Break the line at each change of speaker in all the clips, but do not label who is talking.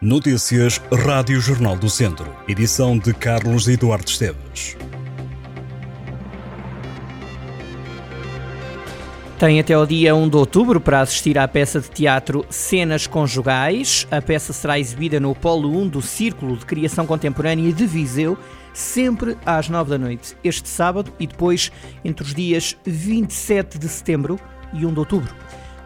Notícias Rádio Jornal do Centro. Edição de Carlos Eduardo Esteves.
Tem até o dia 1 de outubro para assistir à peça de teatro Cenas Conjugais. A peça será exibida no Polo 1 do Círculo de Criação Contemporânea de Viseu, sempre às 9 da noite, este sábado e depois entre os dias 27 de setembro e 1 de outubro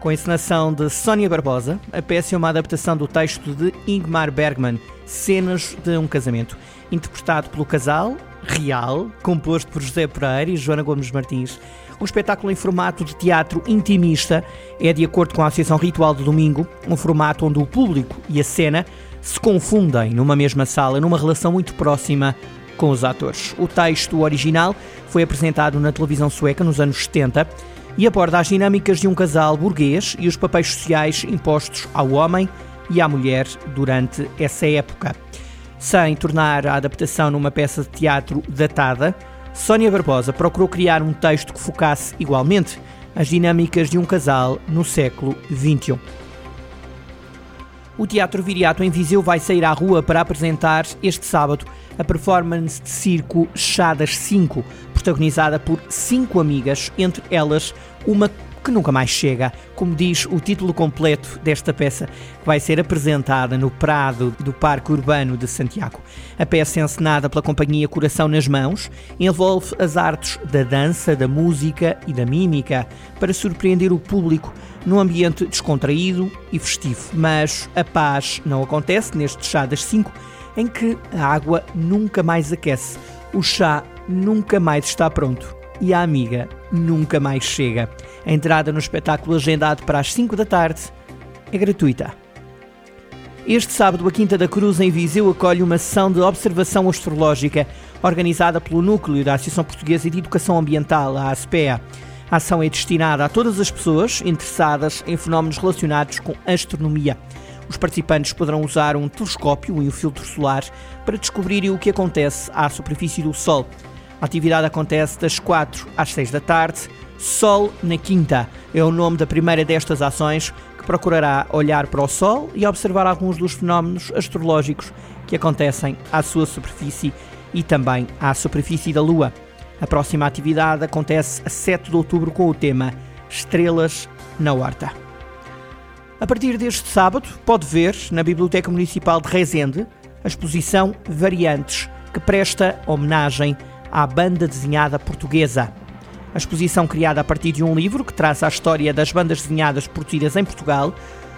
com a encenação de Sónia Barbosa. A peça é uma adaptação do texto de Ingmar Bergman, Cenas de um Casamento, interpretado pelo casal real, composto por José Pereira e Joana Gomes Martins. Um espetáculo em formato de teatro intimista é, de acordo com a Associação Ritual de Domingo, um formato onde o público e a cena se confundem numa mesma sala, numa relação muito próxima com os atores. O texto original foi apresentado na televisão sueca nos anos 70 e aborda as dinâmicas de um casal burguês e os papéis sociais impostos ao homem e à mulher durante essa época. Sem tornar a adaptação numa peça de teatro datada, Sónia Barbosa procurou criar um texto que focasse igualmente as dinâmicas de um casal no século XXI. O Teatro Viriato em Viseu vai sair à rua para apresentar este sábado a performance de circo Chadas 5, protagonizada por cinco amigas, entre elas uma que nunca mais chega, como diz o título completo desta peça, que vai ser apresentada no Prado do Parque Urbano de Santiago. A peça, encenada pela companhia Coração nas Mãos, envolve as artes da dança, da música e da mímica para surpreender o público num ambiente descontraído e festivo. Mas a paz não acontece neste chá das 5, em que a água nunca mais aquece, o chá nunca mais está pronto e a amiga nunca mais chega. A entrada no espetáculo agendado para as 5 da tarde é gratuita. Este sábado, a Quinta da Cruz, em Viseu, acolhe uma sessão de observação astrológica organizada pelo Núcleo da Associação Portuguesa de Educação Ambiental, a ASPEA. A ação é destinada a todas as pessoas interessadas em fenómenos relacionados com astronomia. Os participantes poderão usar um telescópio e um filtro solar para descobrirem o que acontece à superfície do Sol. A atividade acontece das 4 às 6 da tarde. Sol na Quinta é o nome da primeira destas ações que procurará olhar para o Sol e observar alguns dos fenómenos astrológicos que acontecem à sua superfície e também à superfície da Lua. A próxima atividade acontece a 7 de outubro com o tema Estrelas na Horta. A partir deste sábado, pode ver na Biblioteca Municipal de Rezende a exposição Variantes, que presta homenagem à banda desenhada portuguesa. A exposição, criada a partir de um livro que traça a história das bandas desenhadas produzidas em Portugal,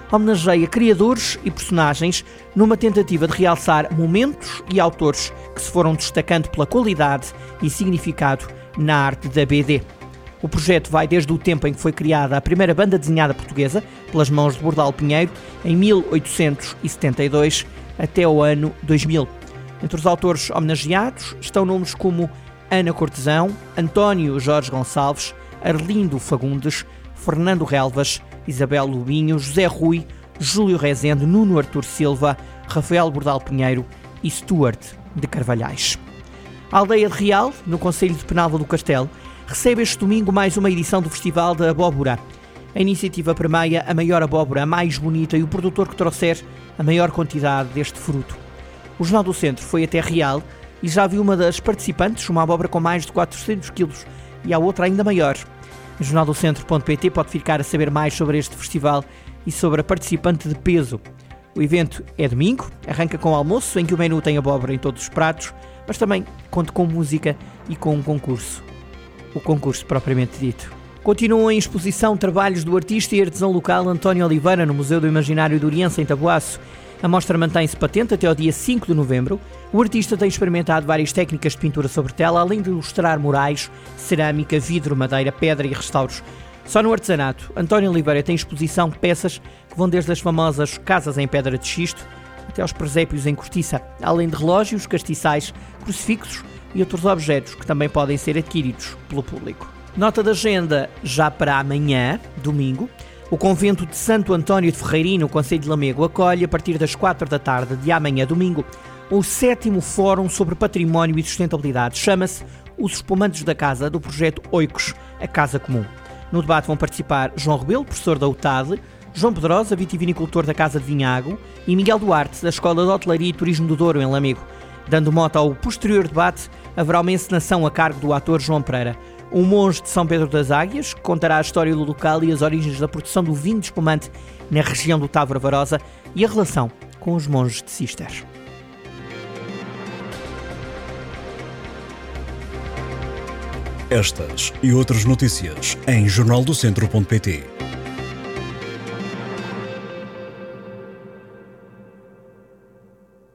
homenageia criadores e personagens numa tentativa de realçar momentos e autores que se foram destacando pela qualidade e significado na arte da BD. O projeto vai desde o tempo em que foi criada a primeira banda desenhada portuguesa, pelas mãos de Bordal Pinheiro, em 1872, até o ano 2000. Entre os autores homenageados estão nomes como Ana Cortesão, António Jorge Gonçalves, Arlindo Fagundes, Fernando Relvas, Isabel Lubinho, José Rui, Júlio Rezende, Nuno Artur Silva, Rafael Bordal Pinheiro e Stuart de Carvalhais. A aldeia de Real, no Conselho de Penalva do Castelo, recebe este domingo mais uma edição do Festival da Abóbora. A iniciativa premia a maior abóbora, a mais bonita e o produtor que trouxer a maior quantidade deste fruto. O Jornal do Centro foi até Real e já viu uma das participantes, uma abóbora com mais de 400 quilos, e a outra ainda maior. O jornaldocentro.pt pode ficar a saber mais sobre este festival e sobre a participante de peso. O evento é domingo, arranca com o almoço, em que o menu tem abóbora em todos os pratos, mas também conta com música e com um concurso. O concurso propriamente dito. Continuam em exposição trabalhos do artista e artesão local António Oliveira no Museu do Imaginário de Oriença, em Taboaço. A mostra mantém-se patente até ao dia 5 de novembro. O artista tem experimentado várias técnicas de pintura sobre tela, além de ilustrar murais, cerâmica, vidro, madeira, pedra e restauros. Só no artesanato, António Oliveira tem exposição de peças que vão desde as famosas casas em pedra de xisto até aos presépios em cortiça, além de relógios, castiçais, crucifixos e outros objetos que também podem ser adquiridos pelo público. Nota da agenda já para amanhã, domingo. O convento de Santo António de Ferreirinho, no Conselho de Lamego, acolhe a partir das 4 da tarde de amanhã, domingo, o sétimo Fórum sobre Património e Sustentabilidade. Chama-se Os Espumantes da Casa, do projeto Oicos, a Casa Comum. No debate vão participar João Rebelo, professor da UTAD, João Pedrosa, vitivinicultor da Casa de Vinhago, e Miguel Duarte, da Escola de Hotelaria e Turismo do Douro, em Lamego. Dando moto ao posterior debate, haverá uma encenação a cargo do ator João Pereira. Um monge de São Pedro das Águias, contará a história do local e as origens da produção do vinho de espumante na região do Távora Varosa e a relação com os monges de Cister.
Estas e outras notícias em jornaldocentro.pt